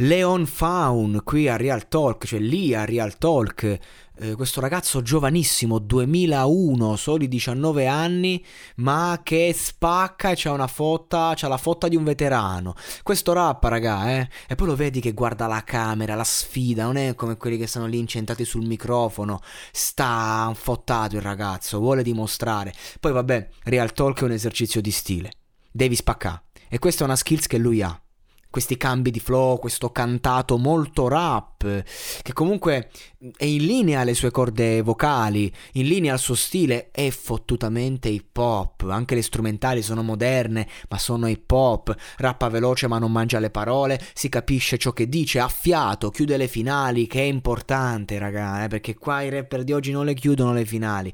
Leon Faun qui a Real Talk, cioè lì a Real Talk, eh, questo ragazzo giovanissimo, 2001, soli 19 anni, ma che spacca e c'ha una fotta, c'ha la fotta di un veterano. Questo rappa, raga, eh? E poi lo vedi che guarda la camera, la sfida, non è come quelli che stanno lì incentati sul microfono, sta fottato il ragazzo, vuole dimostrare. Poi vabbè, Real Talk è un esercizio di stile, devi spaccare. E questa è una skills che lui ha questi cambi di flow, questo cantato molto rap, che comunque è in linea alle sue corde vocali, in linea al suo stile, è fottutamente hip hop, anche le strumentali sono moderne, ma sono hip hop, rappa veloce ma non mangia le parole, si capisce ciò che dice, ha fiato, chiude le finali, che è importante raga, eh, perché qua i rapper di oggi non le chiudono le finali,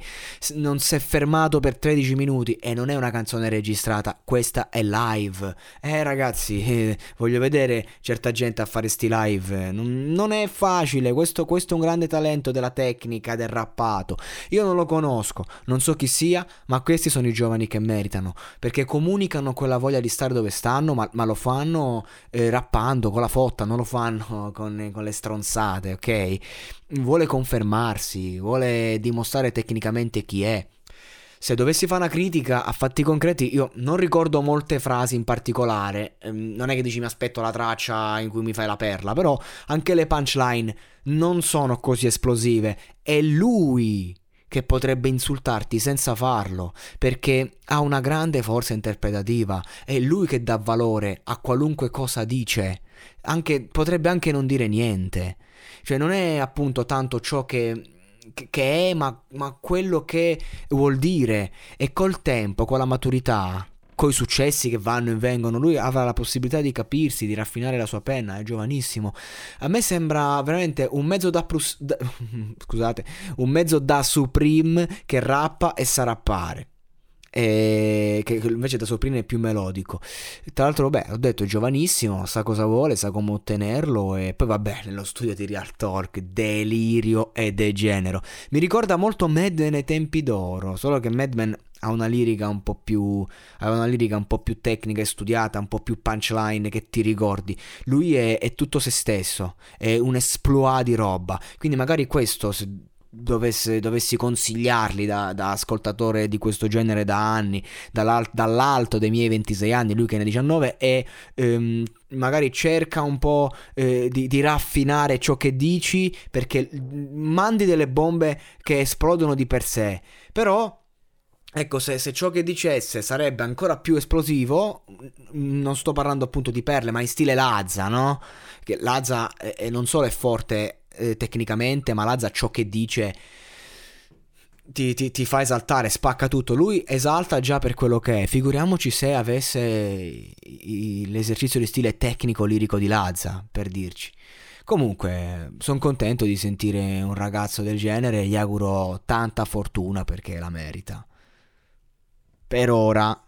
non si è fermato per 13 minuti e non è una canzone registrata, questa è live, eh ragazzi, eh, voglio vedere certa gente a fare sti live, non, non è facile, questo, questo è un grande talento della tecnica, del rappato. Io non lo conosco, non so chi sia, ma questi sono i giovani che meritano, perché comunicano quella voglia di stare dove stanno, ma, ma lo fanno eh, rappando con la fotta, non lo fanno con, con le stronzate, ok? Vuole confermarsi, vuole dimostrare tecnicamente chi è se dovessi fare una critica a fatti concreti, io non ricordo molte frasi in particolare. Ehm, non è che dici mi aspetto la traccia in cui mi fai la perla, però anche le punchline non sono così esplosive. È lui che potrebbe insultarti senza farlo, perché ha una grande forza interpretativa, è lui che dà valore a qualunque cosa dice, anche, potrebbe anche non dire niente, cioè non è appunto tanto ciò che che è, ma, ma quello che vuol dire. E col tempo, con la maturità, con i successi che vanno e vengono, lui avrà la possibilità di capirsi, di raffinare la sua penna, è giovanissimo. A me sembra veramente un mezzo da, plus, da scusate, un mezzo da Supreme che rappa e sa rappare e che invece da Soprino è più melodico. Tra l'altro, vabbè, ho detto giovanissimo, sa cosa vuole, sa come ottenerlo e poi vabbè, nello studio di Real Talk, delirio e degenero. Mi ricorda molto Mad Men ai tempi d'oro, solo che Mad Men ha una lirica un po' più ha una lirica un po' più tecnica e studiata, un po' più punchline che ti ricordi. Lui è, è tutto se stesso, è un esploit di roba. Quindi magari questo se dovesse, dovessi consigliarli da, da, ascoltatore di questo genere da anni, dall'alto dei miei 26 anni, lui che ne ha 19, e ehm, magari cerca un po' eh, di, di, raffinare ciò che dici perché mandi delle bombe che esplodono di per sé. Però. Ecco, se, se, ciò che dicesse sarebbe ancora più esplosivo, non sto parlando appunto di perle, ma in stile Lazza, no? Che Lazza è, non solo è forte eh, tecnicamente, ma Lazza ciò che dice ti, ti, ti, fa esaltare, spacca tutto. Lui esalta già per quello che è. Figuriamoci se avesse i, l'esercizio di stile tecnico lirico di Lazza, per dirci. Comunque, sono contento di sentire un ragazzo del genere e gli auguro tanta fortuna perché la merita. Per ora